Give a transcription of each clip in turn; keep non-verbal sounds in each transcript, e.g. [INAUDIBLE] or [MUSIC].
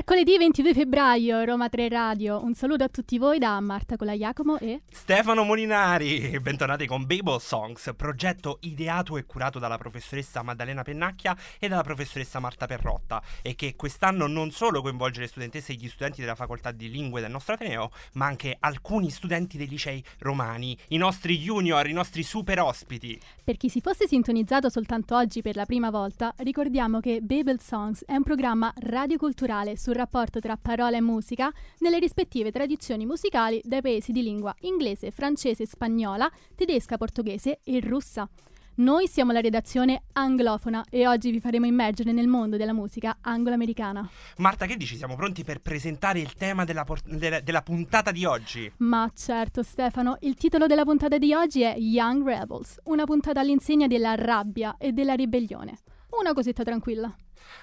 Mercoledì 22 febbraio, Roma 3 Radio. Un saluto a tutti voi da Marta Colajacomo e Stefano Molinari. [LAUGHS] Bentornati con Babel Songs, progetto ideato e curato dalla professoressa Maddalena Pennacchia e dalla professoressa Marta Perrotta e che quest'anno non solo coinvolge le studentesse e gli studenti della facoltà di lingue del nostro Ateneo, ma anche alcuni studenti dei licei romani, i nostri junior, i nostri super ospiti. Per chi si fosse sintonizzato soltanto oggi per la prima volta, ricordiamo che Babel Songs è un programma radioculturale sul rapporto tra parola e musica nelle rispettive tradizioni musicali dei paesi di lingua inglese, francese, spagnola, tedesca, portoghese e russa. Noi siamo la redazione anglofona e oggi vi faremo immergere nel mondo della musica anglo-americana. Marta, che dici? Siamo pronti per presentare il tema della, por- della, della puntata di oggi? Ma certo, Stefano, il titolo della puntata di oggi è Young Rebels, una puntata all'insegna della rabbia e della ribellione. Una cosetta tranquilla.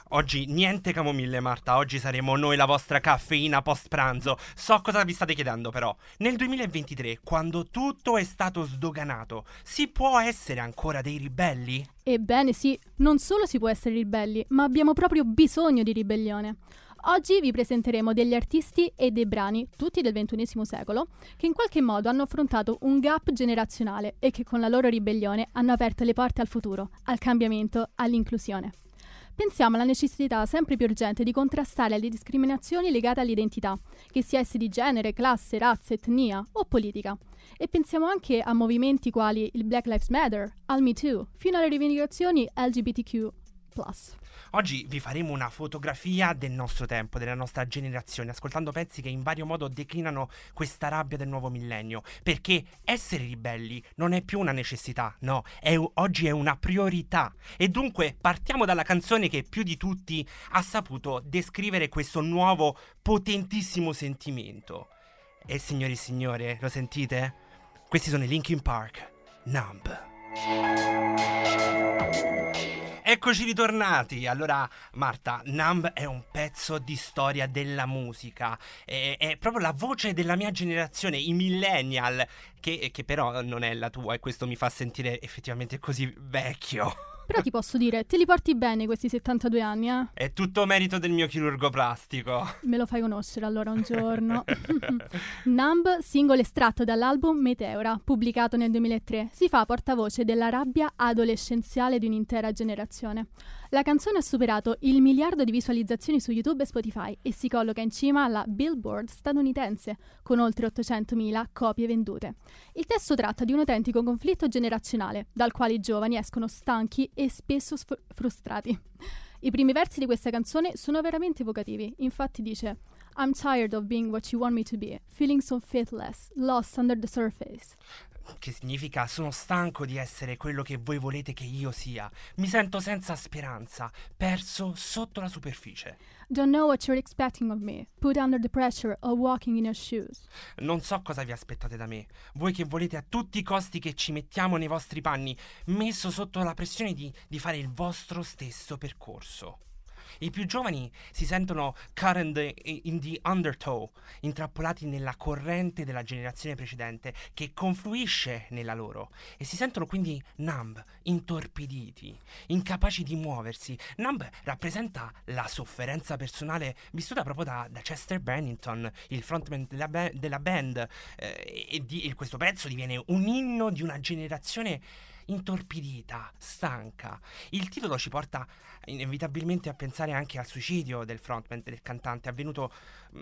Oggi niente camomille, Marta. Oggi saremo noi la vostra caffeina post pranzo. So cosa vi state chiedendo, però. Nel 2023, quando tutto è stato sdoganato, si può essere ancora dei ribelli? Ebbene sì, non solo si può essere ribelli, ma abbiamo proprio bisogno di ribellione. Oggi vi presenteremo degli artisti e dei brani, tutti del XXI secolo, che in qualche modo hanno affrontato un gap generazionale e che con la loro ribellione hanno aperto le porte al futuro, al cambiamento, all'inclusione. Pensiamo alla necessità sempre più urgente di contrastare le discriminazioni legate all'identità, che sia esse di genere, classe, razza, etnia o politica. E pensiamo anche a movimenti quali il Black Lives Matter, al Me Too, fino alle rivendicazioni LGBTQ. Oggi vi faremo una fotografia del nostro tempo, della nostra generazione, ascoltando pezzi che in vario modo declinano questa rabbia del nuovo millennio. Perché essere ribelli non è più una necessità, no, è, oggi è una priorità. E dunque partiamo dalla canzone che più di tutti ha saputo descrivere questo nuovo potentissimo sentimento. E signori e signore, lo sentite? Questi sono i Linkin Park, Numb. Eccoci ritornati. Allora, Marta, Numb è un pezzo di storia della musica. È, è proprio la voce della mia generazione, i millennial, che, che però non è la tua, e questo mi fa sentire effettivamente così vecchio. Però ti posso dire, te li porti bene questi 72 anni, eh? È tutto merito del mio chirurgo plastico. Me lo fai conoscere allora un giorno. [LAUGHS] Numb, singolo estratto dall'album Meteora, pubblicato nel 2003, si fa portavoce della rabbia adolescenziale di un'intera generazione. La canzone ha superato il miliardo di visualizzazioni su YouTube e Spotify e si colloca in cima alla Billboard statunitense, con oltre 800.000 copie vendute. Il testo tratta di un autentico conflitto generazionale, dal quale i giovani escono stanchi e spesso sf- frustrati. I primi versi di questa canzone sono veramente evocativi, infatti dice I'm tired of being what you want me to be, feeling so faithless, lost under the surface che significa sono stanco di essere quello che voi volete che io sia. Mi sento senza speranza, perso sotto la superficie. Don't know what you're expecting of me. Put under the pressure of walking in your shoes. Non so cosa vi aspettate da me. Voi che volete a tutti i costi che ci mettiamo nei vostri panni, messo sotto la pressione di, di fare il vostro stesso percorso. I più giovani si sentono caught in the, in undertow, intrappolati nella corrente della generazione precedente che confluisce nella loro e si sentono quindi numb, intorpiditi, incapaci di muoversi. Numb rappresenta la sofferenza personale vissuta proprio da, da Chester Bennington, il frontman della, ba- della band, eh, e, di, e questo pezzo diviene un inno di una generazione intorpidita, stanca. Il titolo ci porta inevitabilmente a pensare anche al suicidio del frontman, del cantante, avvenuto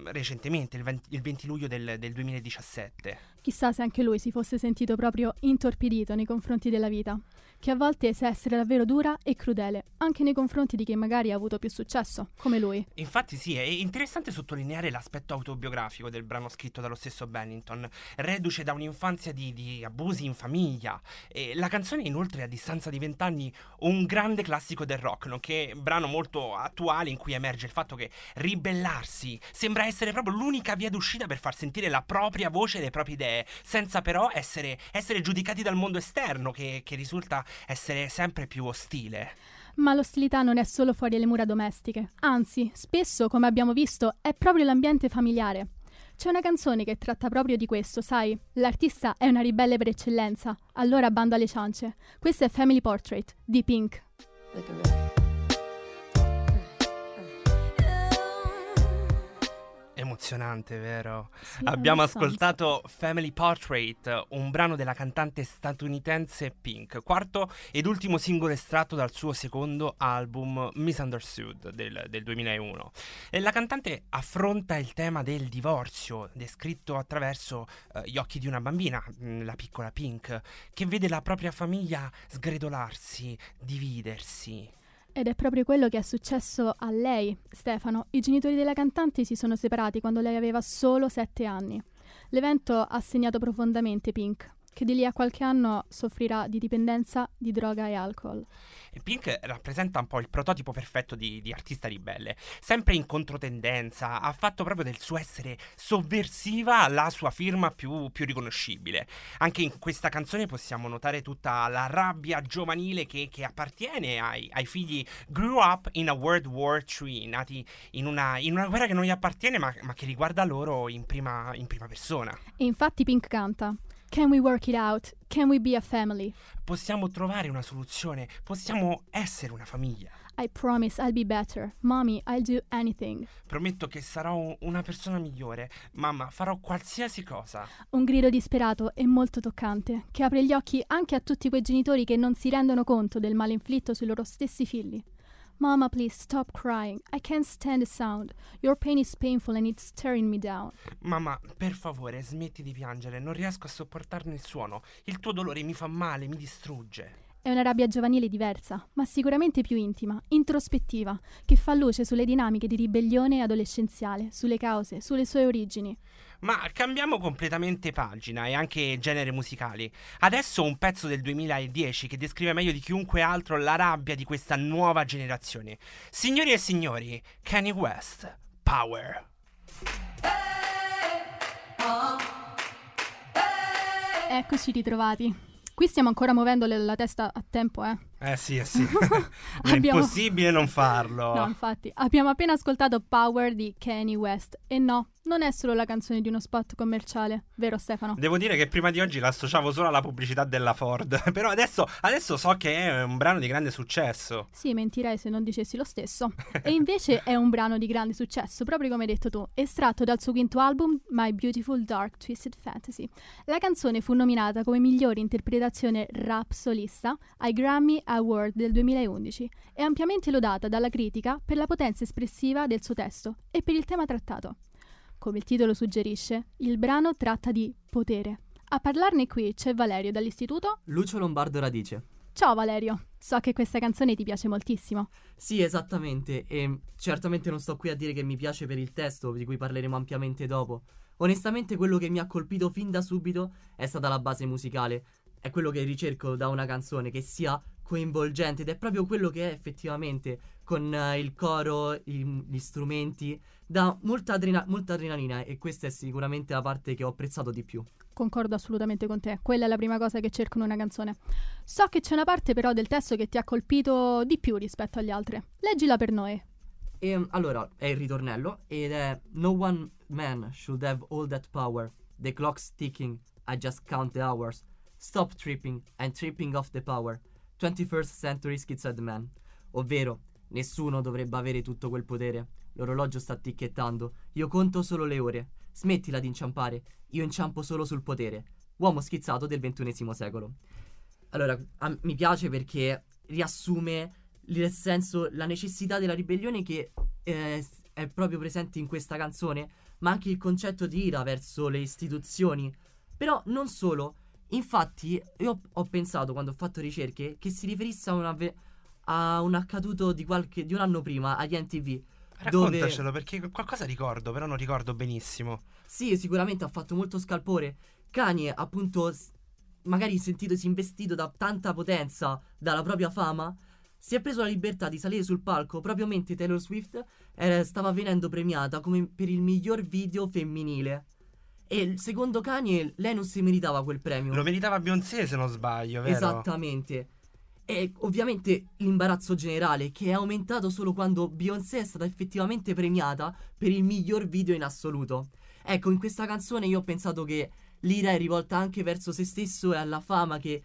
recentemente, il 20, il 20 luglio del, del 2017. Chissà se anche lui si fosse sentito proprio intorpidito nei confronti della vita, che a volte sa essere davvero dura e crudele, anche nei confronti di chi magari ha avuto più successo, come lui. Infatti sì, è interessante sottolineare l'aspetto autobiografico del brano scritto dallo stesso Bennington, reduce da un'infanzia di, di abusi in famiglia. E la canzone inoltre a distanza di vent'anni un grande classico del rock, nonché brano molto attuale in cui emerge il fatto che ribellarsi sembra essere proprio l'unica via d'uscita per far sentire la propria voce e le proprie idee, senza però essere, essere giudicati dal mondo esterno che, che risulta essere sempre più ostile. Ma l'ostilità non è solo fuori le mura domestiche, anzi, spesso, come abbiamo visto, è proprio l'ambiente familiare. C'è una canzone che tratta proprio di questo, sai? L'artista è una ribelle per eccellenza, allora bando alle ciance. Questo è Family Portrait di Pink. Emozionante, vero? Sì, Abbiamo ascoltato Family Portrait, un brano della cantante statunitense Pink, quarto ed ultimo singolo estratto dal suo secondo album Misunderstood del, del 2001. E la cantante affronta il tema del divorzio, descritto attraverso eh, gli occhi di una bambina, mh, la piccola Pink, che vede la propria famiglia sgretolarsi, dividersi. Ed è proprio quello che è successo a lei, Stefano. I genitori della cantante si sono separati quando lei aveva solo sette anni. L'evento ha segnato profondamente Pink, che di lì a qualche anno soffrirà di dipendenza di droga e alcol. Pink rappresenta un po' il prototipo perfetto di, di artista ribelle, sempre in controtendenza, ha fatto proprio del suo essere sovversiva la sua firma più, più riconoscibile. Anche in questa canzone possiamo notare tutta la rabbia giovanile che, che appartiene ai, ai figli Grew Up in a World War III, nati in una, in una guerra che non gli appartiene ma, ma che riguarda loro in prima, in prima persona. E infatti Pink canta Can we work it out? Can we be a family? Possiamo trovare una soluzione, possiamo essere una famiglia. I promise I'll be better. Mommy, I'll do anything. Prometto che sarò un- una persona migliore. Mamma, farò qualsiasi cosa. Un grido disperato e molto toccante, che apre gli occhi anche a tutti quei genitori che non si rendono conto del male inflitto sui loro stessi figli. Mama, please stop crying. I can't stand the sound. Your pain is painful and it's tearing me down. Mamma, per favore, smetti di piangere. Non riesco a sopportarne il suono. Il tuo dolore mi fa male, mi distrugge. È una rabbia giovanile diversa, ma sicuramente più intima, introspettiva, che fa luce sulle dinamiche di ribellione adolescenziale, sulle cause, sulle sue origini. Ma cambiamo completamente pagina e anche genere musicali. Adesso un pezzo del 2010 che descrive meglio di chiunque altro la rabbia di questa nuova generazione. Signori e signori, Kanye West, Power. Eccoci ritrovati. Qui stiamo ancora muovendo la testa a tempo, eh. Eh sì, eh sì. [LAUGHS] È Abbiamo- impossibile non farlo. No, infatti, abbiamo appena ascoltato Power di Kanye West. E no, non è solo la canzone di uno spot commerciale, vero Stefano? Devo dire che prima di oggi l'associavo solo alla pubblicità della Ford, [LAUGHS] però adesso, adesso so che è un brano di grande successo. Sì, mentirei se non dicessi lo stesso. E invece è un brano di grande successo, proprio come hai detto tu, estratto dal suo quinto album My Beautiful Dark Twisted Fantasy. La canzone fu nominata come migliore interpretazione rap solista ai Grammy Award del 2011 e ampiamente lodata dalla critica per la potenza espressiva del suo testo e per il tema trattato. Come il titolo suggerisce, il brano tratta di potere. A parlarne qui c'è Valerio dall'istituto. Lucio Lombardo Radice. Ciao Valerio, so che questa canzone ti piace moltissimo. Sì, esattamente, e certamente non sto qui a dire che mi piace per il testo, di cui parleremo ampiamente dopo. Onestamente quello che mi ha colpito fin da subito è stata la base musicale. È quello che ricerco da una canzone, che sia coinvolgente ed è proprio quello che è effettivamente con eh, il coro, i- gli strumenti, dà molta, adrena- molta adrenalina e questa è sicuramente la parte che ho apprezzato di più. Concordo assolutamente con te, quella è la prima cosa che cerco in una canzone. So che c'è una parte però del testo che ti ha colpito di più rispetto agli altri. Leggila per noi. E mm, allora è il ritornello ed è No one man should have all that power. The clock's ticking, I just count the hours. Stop tripping, I'm tripping off the power. 21st century schizzed man. Ovvero, nessuno dovrebbe avere tutto quel potere. L'orologio sta ticchettando, io conto solo le ore. Smettila di inciampare, io inciampo solo sul potere. Uomo schizzato del XXI secolo. Allora, a- mi piace perché riassume il senso, la necessità della ribellione che eh, è proprio presente in questa canzone, ma anche il concetto di ira verso le istituzioni. Però non solo, infatti io ho, pensato quando ho fatto ricerche che si riferisse a, un avve- a un accaduto di, qualche, di un anno prima agli NTV. Dove- Raccontacelo perché qualcosa ricordo, però non ricordo benissimo. Sì, sicuramente ha fatto molto scalpore. Kanye, appunto, magari sentitosi investito da tanta potenza, dalla propria fama, si è preso la libertà di salire sul palco proprio mentre Taylor Swift eh, stava venendo premiata come per il miglior video femminile. E secondo Kanye, lei non si meritava quel premio. Lo meritava Beyoncé se non sbaglio, vero? Esattamente. E ovviamente l'imbarazzo generale che è aumentato solo quando Beyoncé è stata effettivamente premiata per il miglior video in assoluto. Ecco, in questa canzone io ho pensato che l'ira è rivolta anche verso se stesso e alla fama che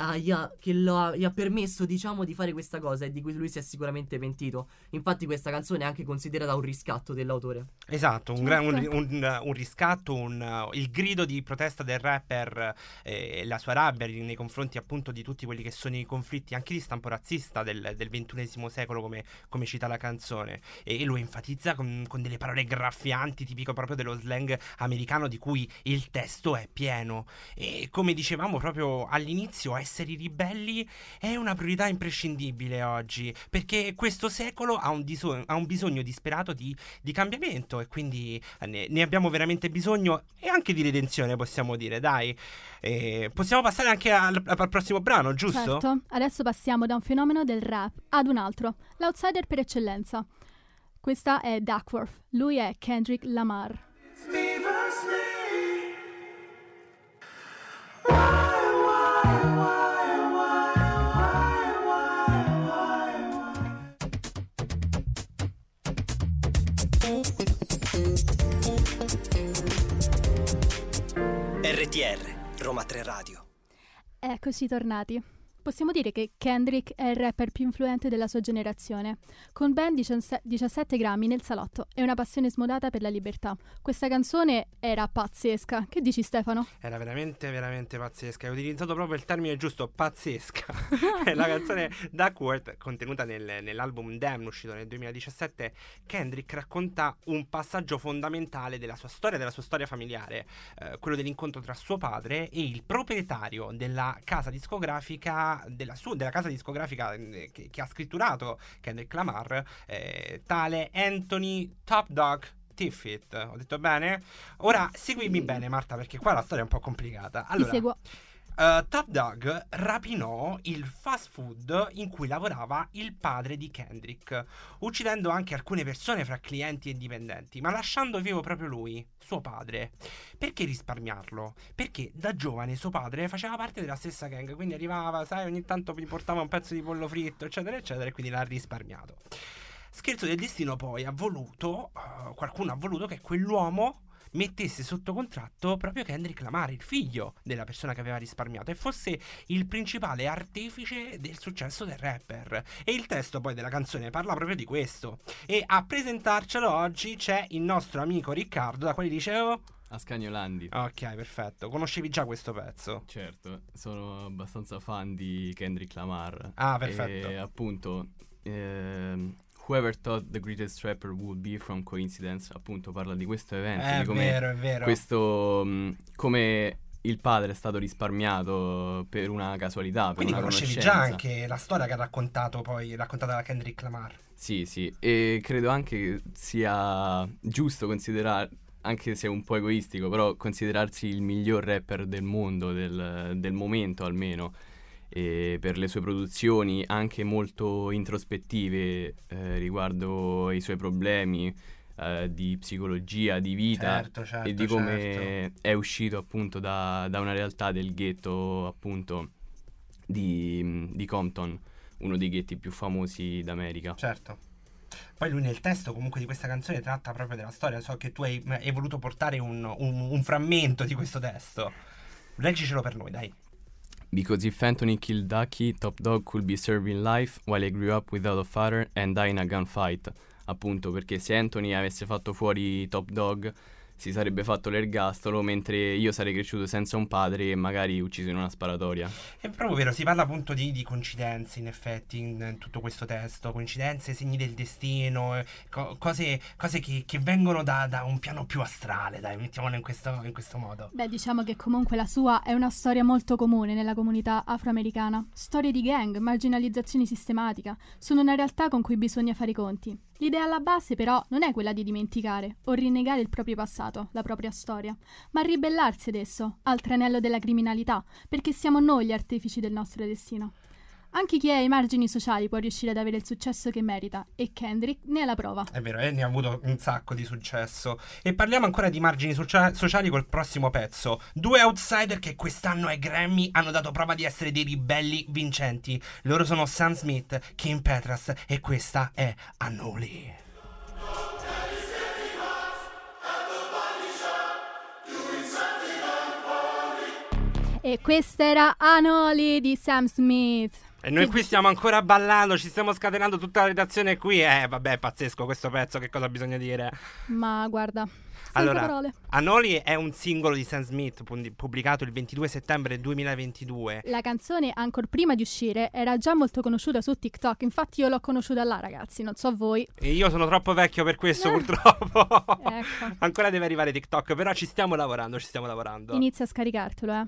ah, gli, ha, che lo ha, gli ha permesso, diciamo, di fare questa cosa e di cui lui si è sicuramente pentito. Infatti, questa canzone è anche considerata un riscatto dell'autore. Esatto, un, gran- un- Certo. un- un riscatto, un, uh, il grido di protesta del rapper e la sua rabbia nei confronti appunto di tutti quelli che sono i conflitti anche di stampo razzista del, del XXI secolo come, come cita la canzone e, lo enfatizza con, con delle parole graffianti tipico proprio dello slang americano di cui il testo è pieno e come dicevamo proprio all'inizio essere ribelli è una priorità imprescindibile oggi perché questo secolo ha un, diso- ha un bisogno disperato di di cambiamento e quindi eh, ne, ne abbiamo veramente bisogno e anche di redenzione possiamo dire dai Eh, possiamo passare anche al, al prossimo brano giusto? Certo, adesso passiamo da un fenomeno del rap ad un altro, l'outsider per eccellenza. Questa è Duckworth, lui è Kendrick Lamar. RTR, Roma 3 Radio. Eccoci tornati. Possiamo dire che Kendrick è il rapper più influente della sua generazione, con ben 17 17 grammi nel salotto e una passione smodata per la libertà. Questa canzone era pazzesca. Che dici Stefano? Era veramente, veramente pazzesca. Hai utilizzato proprio il termine giusto, pazzesca. [LAUGHS] La canzone Duckworth, contenuta nel- nell'album Damn, uscito nel 2017. Kendrick racconta un passaggio fondamentale della sua storia, della sua storia familiare, eh, quello dell'incontro tra suo padre e il proprietario della casa discografica, della, sua, della casa discografica eh, che, che ha scritturato Kendrick Lamar, eh, tale Anthony Top Dog. Tiffit, ho detto bene? Ora seguimi bene, Marta, perché qua la storia è un po' complicata. Ti Allora, seguo. Uh, Top Dog rapinò il fast food in cui lavorava il padre di Kendrick, uccidendo anche alcune persone fra clienti e dipendenti, ma lasciando vivo proprio lui, suo padre. Perché risparmiarlo? Perché da giovane suo padre faceva parte della stessa gang, quindi arrivava, sai, ogni tanto gli portava un pezzo di pollo fritto, eccetera, eccetera, e quindi l'ha risparmiato. Scherzo del destino poi ha voluto, uh, qualcuno ha voluto che quell'uomo mettesse sotto contratto proprio Kendrick Lamar, il figlio della persona che aveva risparmiato, e fosse il principale artefice del successo del rapper. E il testo poi della canzone parla proprio di questo. E a presentarcelo oggi c'è il nostro amico Riccardo, da quale dicevo... Ascagnolandi. Ok, perfetto. Conoscevi già questo pezzo? Certo, sono abbastanza fan di Kendrick Lamar. Ah, perfetto. E appunto, ehm, Whoever thought the greatest rapper would be from coincidence, appunto parla di questo evento, È di come vero, è vero. questo mh, come il padre è stato risparmiato per una casualità, per Quindi una conoscevi già anche la storia che ha raccontato poi, raccontata da Kendrick Lamar. Sì, sì, e credo anche che sia giusto considerare, anche se è un po' egoistico, però considerarsi il miglior rapper del mondo, del, del momento almeno, e per le sue produzioni anche molto introspettive eh, riguardo i suoi problemi eh, di psicologia, di vita Certo, certo. e di come certo. è uscito appunto da, da una realtà del ghetto appunto di, di Compton, uno dei ghetti più famosi d'America. Certo. Poi lui nel testo comunque di questa canzone tratta proprio della storia. So che tu hai, hai voluto portare un, un- un frammento di questo testo. Leggicelo per noi, dai. Because if Anthony killed Ducky, Top Dog could be serving life while I grew up without a father and die in a gunfight. Appunto perché se Anthony avesse fatto fuori Top Dog si sarebbe fatto l'ergastolo mentre io sarei cresciuto senza un padre e magari ucciso in una sparatoria. È proprio vero, si parla appunto di, di coincidenze in effetti in, in tutto questo testo, coincidenze, segni del destino, eh, co- cose, cose che, che vengono da, da un piano più astrale, dai, mettiamolo in questo, in questo modo. Beh, diciamo che comunque la sua è una storia molto comune nella comunità afroamericana. Storie di gang, marginalizzazione sistematica, sono una realtà con cui bisogna fare i conti. L'idea alla base però non è quella di dimenticare o rinnegare il proprio passato, la propria storia, ma ribellarsi ad esso, al tranello della criminalità, perché siamo noi gli artefici del nostro destino. Anche chi è ai margini sociali può riuscire ad avere il successo che merita e Kendrick ne è la prova. È vero, e ne ha avuto un sacco di successo. E parliamo ancora di margini socia- sociali col prossimo pezzo. Due outsider che quest'anno ai Grammy hanno dato prova di essere dei ribelli vincenti. Loro sono Sam Smith, Kim Petras e questa è Annuli. E questa era Anoli di Sam Smith. E noi qui stiamo ancora ballando, ci stiamo scatenando tutta la redazione qui. Eh, vabbè, pazzesco questo pezzo, che cosa bisogna dire? Ma guarda, Allora. Anoli è un singolo di Sam Smith pu- pubblicato il 22 settembre 2022. La canzone, ancora prima di uscire, era già molto conosciuta su TikTok. Infatti, io l'ho conosciuta là, ragazzi. Non so voi. E io sono troppo vecchio per questo, Eh. purtroppo. [LAUGHS] Ecco. Ancora deve arrivare TikTok, però ci stiamo lavorando, ci stiamo lavorando. Inizia a scaricartelo, eh.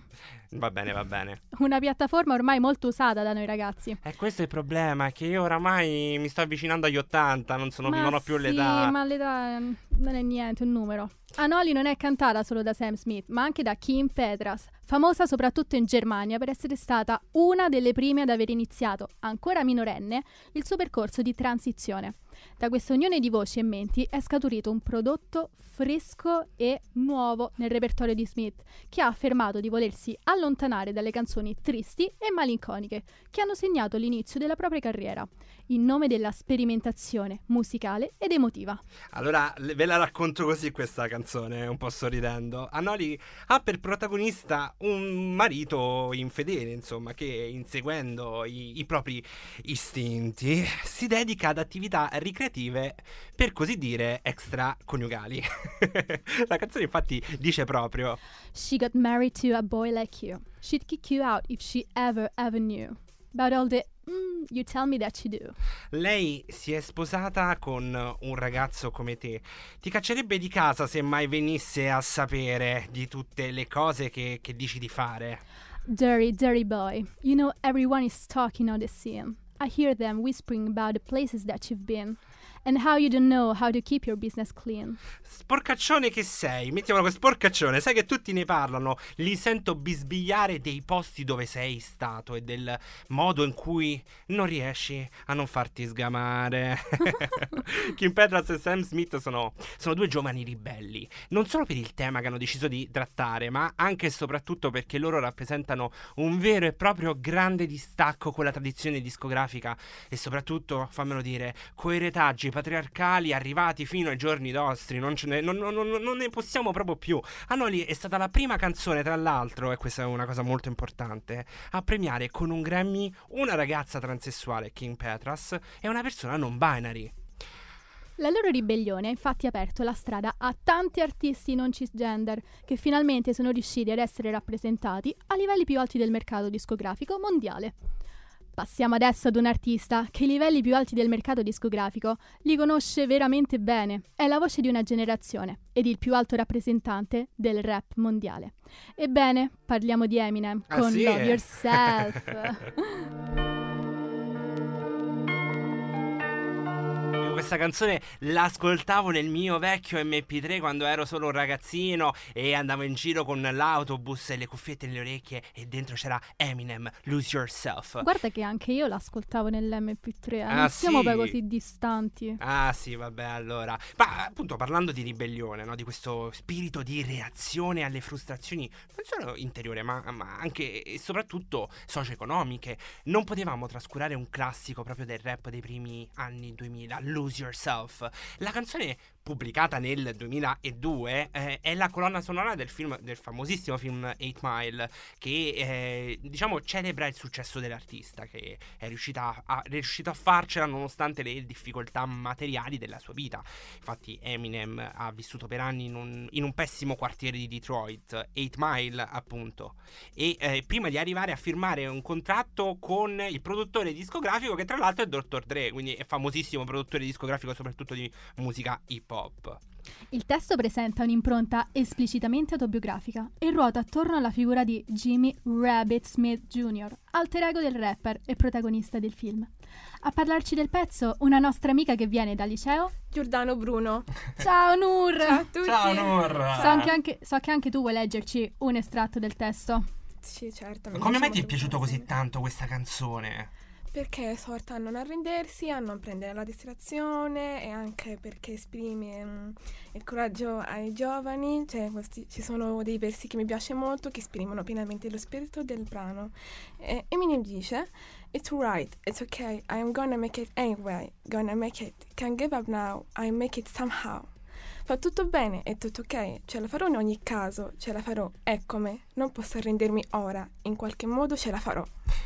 Va bene, va bene. Una piattaforma ormai molto usata da noi ragazzi. E questo è il problema, che io oramai mi sto avvicinando agli 80, non, sono, non ho più sì, l'età. ma l'età mm, non è niente, un numero. Anoli non è cantata solo da Sam Smith, ma anche da Kim Petras, famosa soprattutto in Germania per essere stata una delle prime ad aver iniziato, ancora minorenne, il suo percorso di transizione. Da questa unione di voci e menti è scaturito un prodotto fresco e nuovo nel repertorio di Smith, che ha affermato di volersi allontanare dalle canzoni tristi e malinconiche, che hanno segnato l'inizio della propria carriera, in nome della sperimentazione musicale ed emotiva. Allora, ve la racconto così questa canzone, un po' sorridendo. Anoli ha per protagonista un marito infedele, insomma, che inseguendo i, i propri istinti si dedica ad attività ricreative, per così dire, extraconiugali. [LAUGHS] la canzone infatti dice proprio She got married to a boy like you. She'd kick you out if she ever, ever knew. About all the mm, you tell me that you do. Lei si è sposata con un ragazzo come te. Ti caccerebbe di casa se mai venisse a sapere di tutte le cose che, che dici di fare. Dirty, dirty boy. You know everyone is talking on the scene. I hear them whispering about the places that you've been. And how you don't know how to keep your business clean. Sporcaccione che sei, mettiamolo con sporcaccione, sai che tutti ne parlano, li sento bisbigliare dei posti dove sei stato e del modo in cui non riesci a non farti sgamare. [LAUGHS] Kim Petras e Sam Smith sono, sono due giovani ribelli, non solo per il tema che hanno deciso di trattare, ma anche e soprattutto perché loro rappresentano un vero e proprio grande distacco con la tradizione discografica e soprattutto, fammelo dire, coi retaggi patriarcali arrivati fino ai giorni nostri, non, ne, non, non- non- ne possiamo proprio più. Anoli è stata la prima canzone, tra l'altro, e questa è una cosa molto importante, a premiare con un Grammy una ragazza transessuale, Kim Petras, e una persona non binary. La loro ribellione ha infatti aperto la strada a tanti artisti non cisgender che finalmente sono riusciti ad essere rappresentati a livelli più alti del mercato discografico mondiale. Passiamo adesso ad un artista che i livelli più alti del mercato discografico li conosce veramente bene. È la voce di una generazione ed il più alto rappresentante del rap mondiale. Ebbene, parliamo di Eminem Ah, con sì? Love Yourself. [LAUGHS] [LAUGHS] Io questa canzone l'ascoltavo nel mio vecchio MP3 quando ero solo un ragazzino e andavo in giro con l'autobus e le cuffiette nelle orecchie e dentro c'era Eminem, Lose Yourself. Guarda che anche io l'ascoltavo nell'MP3, eh. Ah, non siamo sì? poi così distanti. Ah sì, vabbè, allora. Ma appunto parlando di ribellione, no? di questo spirito di reazione alle frustrazioni, non solo interiore, ma, ma anche e soprattutto socio-economiche, non potevamo trascurare un classico proprio del rap dei primi anni 2000, Lose Yourself. La canzone pubblicata nel 2002 eh, è la colonna sonora del film del famosissimo film 8 Mile che eh, diciamo celebra il successo dell'artista che è riuscita a, è riuscito a farcela nonostante le difficoltà materiali della sua vita infatti Eminem ha vissuto per anni in un, in un pessimo quartiere di Detroit 8 Mile appunto e eh, prima di arrivare a firmare un contratto con il produttore discografico che tra l'altro è Dr. Dre quindi è famosissimo produttore discografico soprattutto di musica hip hop Il testo presenta un'impronta esplicitamente autobiografica e ruota attorno alla figura di Jimmy Rabbit Smith Jr., alter ego del rapper e protagonista del film. A parlarci del pezzo, una nostra amica che viene dal liceo. Giordano Bruno. Ciao Nur! Ciao a tutti. Ciao Nur! So che, anche, so che anche tu vuoi leggerci un estratto del testo. Sì, certo. Come mai ti è piaciuto questa così tanto questa canzone? Perché esorta a non arrendersi, a non prendere la distrazione e anche perché esprime mm, il coraggio ai giovani. Cioè, questi- ci sono dei versi che mi piace molto che esprimono pienamente lo spirito del brano. E Eminem dice: It's right, it's okay, I am gonna make it anyway, gonna make it. Can't give up now, I make it somehow. Fa tutto bene, è tutto ok, ce la farò in ogni caso, ce la farò, è come, Non posso arrendermi ora, in qualche modo ce la farò.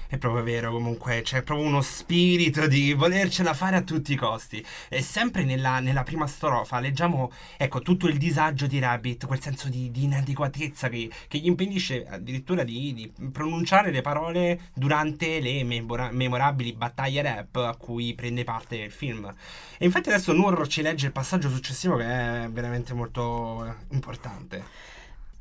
È proprio vero, comunque, c'è proprio uno spirito di volercela fare a tutti i costi. E sempre nella, nella prima strofa leggiamo, ecco, tutto il disagio di Rabbit, quel senso di, di inadeguatezza che, che, gli impedisce addirittura di, di, pronunciare le parole durante le memora- memorabili battaglie rap a cui prende parte il film. E infatti adesso Nur ci legge il passaggio successivo che è veramente molto importante.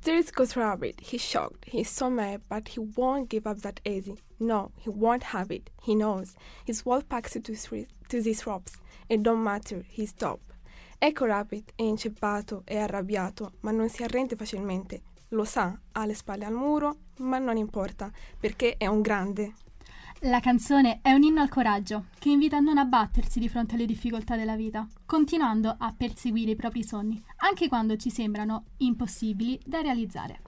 There goes Rabbit. He's shocked. He's so mad, but he won't give up that easy. No, he won't have it. He knows. His world packs to, to these ropes. It don't matter. He's top. Ecco Rabbit, è inceppato, è arrabbiato, ma non si arrende facilmente. Lo sa, ha le spalle al muro, ma non importa, perché è un grande. La canzone è un inno al coraggio, che invita a non abbattersi di fronte alle difficoltà della vita, continuando a perseguire i propri sogni, anche quando ci sembrano impossibili da realizzare.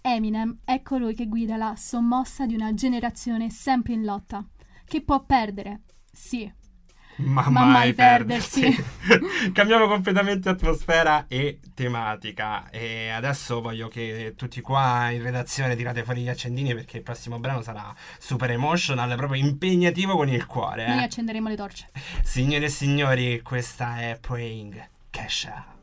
Eminem è colui che guida la sommossa di una generazione sempre in lotta, che può perdere, sì, ma, ma mai, mai perdersi. perdersi. [LAUGHS] Cambiamo completamente atmosfera e tematica. E adesso voglio che tutti qua in redazione tirate fuori gli accendini perché il prossimo brano sarà super emotional, proprio impegnativo con il cuore. Noi eh. accenderemo le torce. Signore e signori, questa è Praying Kesha.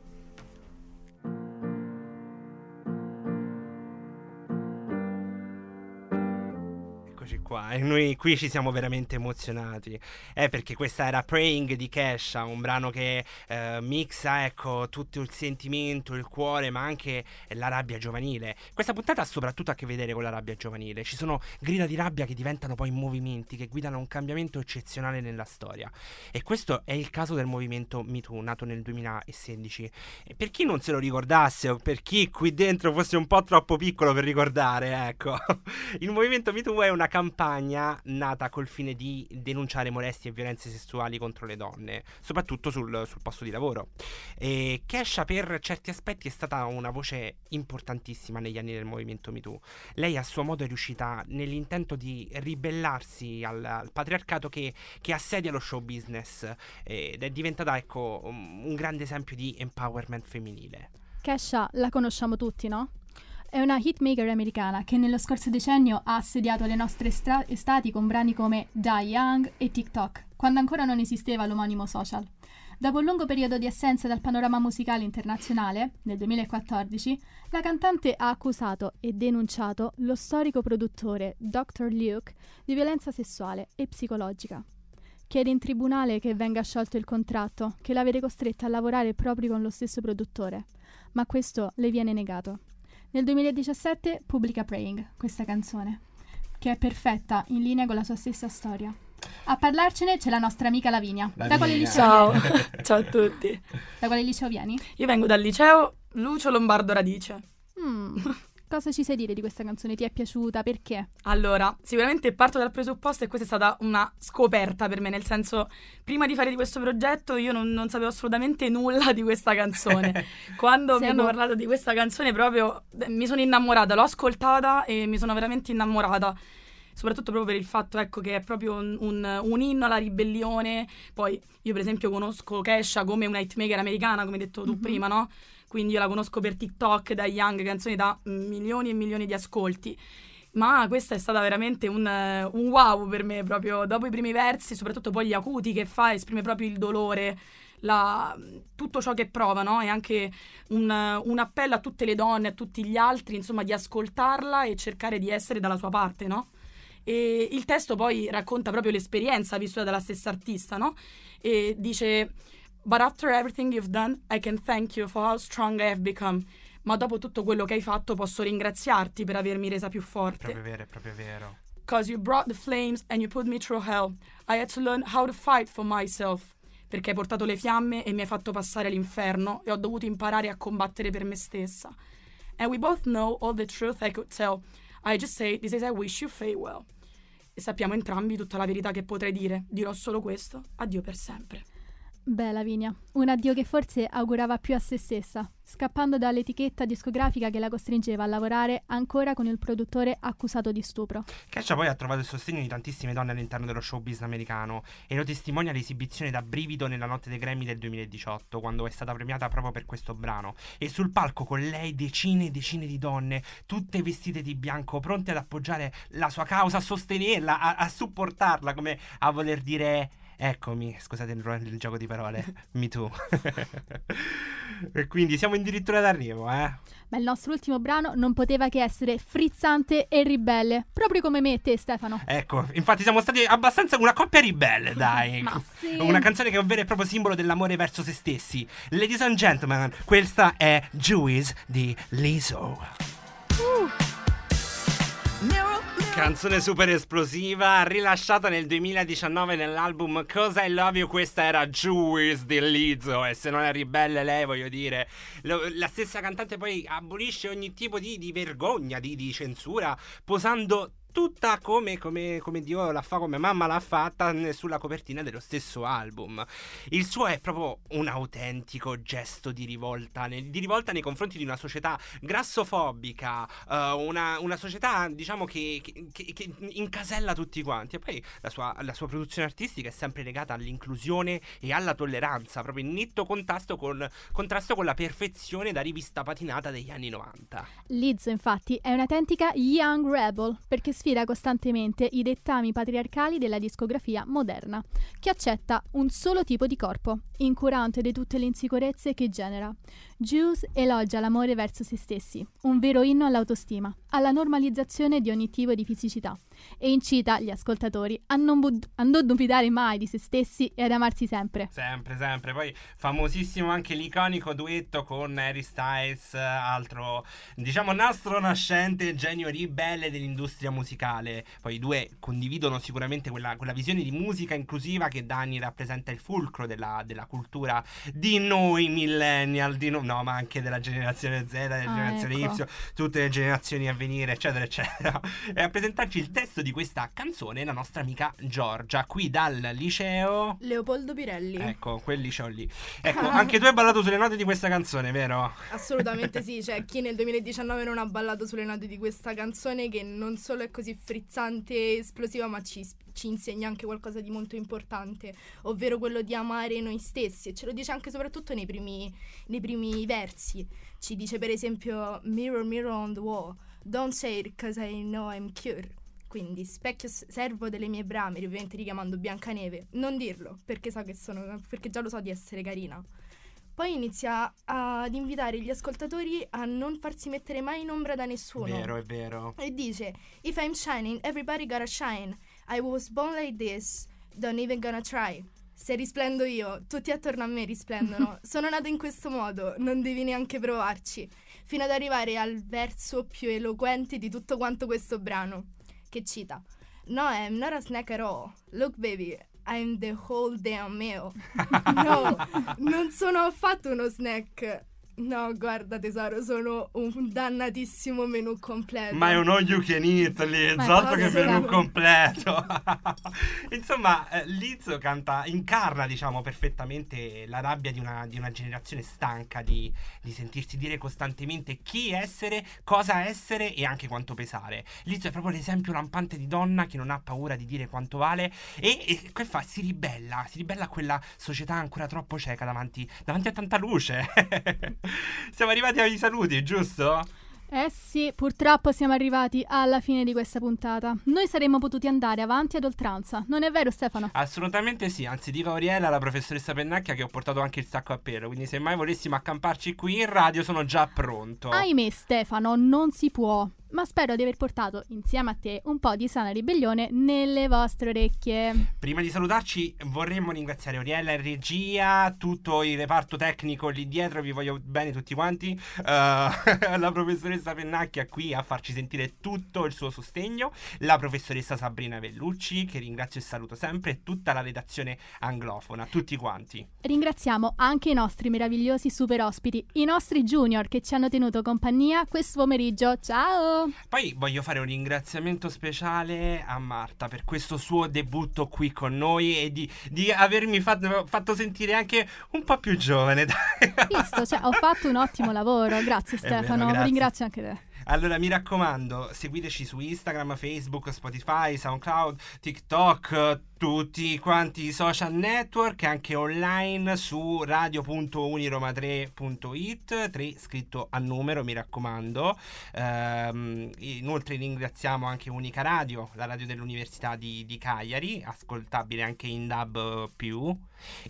Qua e noi qui ci siamo veramente emozionati. È perché questa era Praying di Kesha, un brano che eh, mixa ecco tutto il sentimento, il cuore, ma anche la rabbia giovanile. Questa puntata ha soprattutto a che vedere con la rabbia giovanile. Ci sono grida di rabbia che diventano poi movimenti che guidano un cambiamento eccezionale nella storia. E questo è il caso del movimento MeToo, nato nel 2016. E per chi non se lo ricordasse o per chi qui dentro fosse un po' troppo piccolo per ricordare, ecco, [LAUGHS] il movimento MeToo è una campagna campagna nata col fine di denunciare molestie e violenze sessuali contro le donne, soprattutto sul, sul posto di lavoro. E Kesha per certi aspetti è stata una voce importantissima negli anni del movimento MeToo. Lei a suo modo è riuscita nell'intento di ribellarsi al, al patriarcato che, che, assedia lo show business ed è diventata ecco un grande esempio di empowerment femminile. Kesha la conosciamo tutti, no? È una hitmaker americana che nello scorso decennio ha assediato le nostre estra- estati con brani come Die Young e TikTok, quando ancora non esisteva l'omonimo social. Dopo un lungo periodo di assenza dal panorama musicale internazionale, nel 2014, la cantante ha accusato e denunciato lo storico produttore Dr. Luke di violenza sessuale e psicologica. Chiede in tribunale che venga sciolto il contratto, che la vede costretta a lavorare proprio con lo stesso produttore, ma questo le viene negato. Nel 2017 pubblica Praying, questa canzone, che è perfetta, in linea con la sua stessa storia. A parlarcene c'è la nostra amica Lavinia. Lavinia. Da quale liceo Ciao, [LAUGHS] ciao a tutti. Da quale liceo vieni? Io vengo dal liceo Lucio Lombardo Radice. Mm. [LAUGHS] Cosa ci sai dire di questa canzone? Ti è piaciuta? Perché? Allora, sicuramente parto dal presupposto e questa è stata una scoperta per me, nel senso, prima di fare di questo progetto io non, non sapevo assolutamente nulla di questa canzone. [LAUGHS] Quando mi hanno parlato di questa canzone proprio mi sono innamorata, l'ho ascoltata e mi sono veramente innamorata soprattutto proprio per il fatto ecco, che è proprio un, un, un, inno alla ribellione. Poi io per esempio conosco Kesha come una hitmaker americana, come hai detto tu mm-hmm. prima, no? Quindi io la conosco per TikTok, da Young, canzoni da milioni e milioni di ascolti. Ma questa è stata veramente un, un wow per me, proprio dopo i primi versi, soprattutto poi gli acuti che fa, esprime proprio il dolore, la, tutto ciò che prova, no? È anche un, un, appello a tutte le donne, a tutti gli altri, insomma, di ascoltarla e cercare di essere dalla sua parte, no? E il testo poi racconta proprio l'esperienza vissuta dalla stessa artista, no? E dice But after everything you've done, I can thank you for how strong I have become. Ma dopo tutto quello che hai fatto, posso ringraziarti per avermi resa più forte. È proprio vero, è proprio vero. Cause you brought the flames and you put me through hell. I had to learn how to fight for myself. Perché hai portato le fiamme e mi hai fatto passare l'inferno e ho dovuto imparare a combattere per me stessa. And we both know all the truth I could tell. I just say this is I wish you farewell. E sappiamo entrambi tutta la verità che potrei dire. Dirò solo questo. Addio per sempre. Beh, Lavinia, un addio che forse augurava più a se stessa, scappando dall'etichetta discografica che la costringeva a lavorare ancora con il produttore accusato di stupro. Kesha poi ha trovato il sostegno di tantissime donne all'interno dello showbiz americano e lo testimonia l'esibizione da brivido nella notte dei Grammy del 2018, quando è stata premiata proprio per questo brano. E sul palco con lei decine e decine di donne, tutte vestite di bianco, pronte ad appoggiare la sua causa, a sostenerla, a, a supportarla, come a voler dire Eccomi, scusate il, il gioco di parole, [LAUGHS] mi tu. [LAUGHS] e quindi siamo addirittura d'arrivo, eh? Ma il nostro ultimo brano non poteva che essere frizzante e ribelle, proprio come me e te Stefano. Ecco, infatti siamo stati abbastanza una coppia ribelle, dai. [LAUGHS] Ma sì. Una canzone che è un vero e proprio simbolo dell'amore verso se stessi. Ladies and gentlemen, questa è Juice di Lizzo. Uh. Canzone super esplosiva, rilasciata nel 2019 nell'album Cosa I Love You, questa era Juice di Lizzo e se non è ribelle lei voglio dire, lo, la stessa cantante poi abolisce ogni tipo di, di vergogna, di, di censura, posando tutta come, come, come, Dio la fa, come mamma l'ha fatta sulla copertina dello stesso album. Il suo è proprio un autentico gesto di rivolta, di rivolta nei confronti di una società grassofobica, uh, una, una, società diciamo che, che, che, incasella tutti quanti. E poi la sua, la sua, produzione artistica è sempre legata all'inclusione e alla tolleranza, proprio in netto contrasto con, contrasto con la perfezione da rivista patinata degli anni 90. Lizzo infatti è un'autentica young rebel perché sfida costantemente i dettami patriarcali della discografia moderna, che accetta un solo tipo di corpo, incurante di tutte le insicurezze che genera. Juice elogia l'amore verso se stessi, un vero inno all'autostima, alla normalizzazione di ogni tipo di fisicità e incita gli ascoltatori a non, bud- a non dubitare mai di se stessi e ad amarsi sempre. Sempre, sempre. Poi famosissimo anche l'iconico duetto con Harry Styles, altro diciamo nastro nascente, genio ribelle dell'industria musicale. Poi i due condividono sicuramente quella, quella visione di musica inclusiva che da anni rappresenta il fulcro della, della cultura di noi millennial, di no, no, ma anche della generazione Z, della Ah, generazione ecco. Y, tutte le generazioni a venire, eccetera, eccetera. [LAUGHS] E a presentarci il testo di questa canzone la nostra amica Giorgia, qui dal liceo. Leopoldo Pirelli. Ecco, quel liceo lì. Ecco, [LAUGHS] anche tu hai ballato sulle note di questa canzone, vero? Assolutamente sì, cioè [LAUGHS] chi nel 2019 non ha ballato sulle note di questa canzone che non solo è così frizzante e esplosiva ma ci, ci insegna anche qualcosa di molto importante, ovvero quello di amare noi stessi e ce lo dice anche soprattutto nei primi, nei primi versi. Ci dice per esempio Mirror, mirror on the wall, don't say it cause I know I'm cute. Quindi specchio servo delle mie brame, ovviamente richiamando Biancaneve. Non dirlo, perché so che sono. perché già lo so di essere carina. Poi inizia ad invitare gli ascoltatori a non farsi mettere mai in ombra da nessuno. Vero, è vero. E dice: If I'm shining, everybody gotta shine. I was born like this, don't even gonna try. Se risplendo io, tutti attorno a me risplendono. [LAUGHS] Sono nato in questo modo, non devi neanche provarci. Fino ad arrivare al verso più eloquente di tutto quanto questo brano, che cita: No, I'm not a snack at all. Look, baby, I'm the whole damn meal. [LAUGHS] No, non sono affatto uno snack. No, guarda tesoro, sono un dannatissimo menù completo. Ma è un all you can eat lì, Ma esatto che menù completo. [LAUGHS] Insomma, eh, Lizzo canta, incarna, diciamo, perfettamente la rabbia di una, di una generazione stanca di, di sentirsi dire costantemente chi essere, cosa essere e anche quanto pesare. Lizzo è proprio l'esempio lampante di donna che non ha paura di dire quanto vale e, e che fa? Si ribella, si ribella a quella società ancora troppo cieca davanti, davanti a tanta luce. [LAUGHS] Siamo arrivati ai saluti, giusto? Eh sì, purtroppo siamo arrivati alla fine di questa puntata. Noi saremmo potuti andare avanti ad oltranza, non è vero Stefano? Assolutamente sì, anzi dico a Auriella, la professoressa Pennacchia, che ho portato anche il sacco a pelo, quindi se mai volessimo accamparci qui in radio sono già pronto. Ahimè Stefano, non si può. Ma spero di aver portato insieme a te un po' di sana ribellione nelle vostre orecchie. Prima di salutarci vorremmo ringraziare Auriella in regia, tutto il reparto tecnico lì dietro, vi voglio bene tutti quanti, eh, [LAUGHS] la professoressa Pennacchia qui a farci sentire tutto il suo sostegno, la professoressa Sabrina Vellucci, che ringrazio e saluto sempre, e tutta la redazione anglofona, tutti quanti. Ringraziamo anche i nostri meravigliosi super ospiti, i nostri junior che ci hanno tenuto compagnia questo pomeriggio. Ciao! Poi voglio fare un ringraziamento speciale a Marta per questo suo debutto qui con noi e di, di avermi fatto, fatto sentire anche un po' più giovane. dai. Visto, cioè, ho fatto un ottimo lavoro. Grazie vero, Stefano, grazie. ringrazio anche te. Allora mi raccomando, seguiteci su Instagram, Facebook, Spotify, SoundCloud, TikTok, tutti quanti i social network, anche online su radio.uniroma3.it, 3 scritto a numero, mi raccomando. Ehm, inoltre ringraziamo anche Unica Radio, la radio dell'Università di, di Cagliari, ascoltabile anche in DAB+,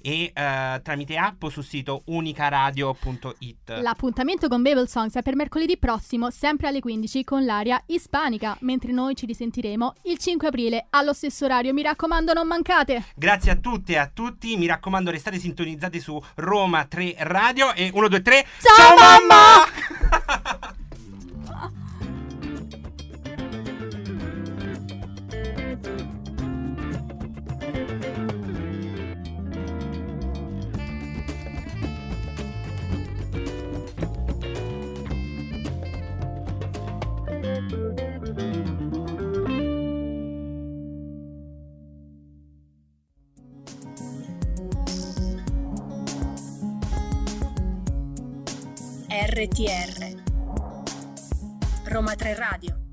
e eh, tramite app sul sito unicaradio.it. L'appuntamento con Babel Songs è per mercoledì prossimo, sempre alle 15, con l'aria ispanica, mentre noi ci risentiremo il 5 aprile allo stesso orario. Mi raccomando, non mancate! Grazie a tutte e a tutti, mi raccomando restate sintonizzati su Roma 3 Radio e 1, 2, 3 Ciao, mamma! [LAUGHS] RTR Roma 3 Radio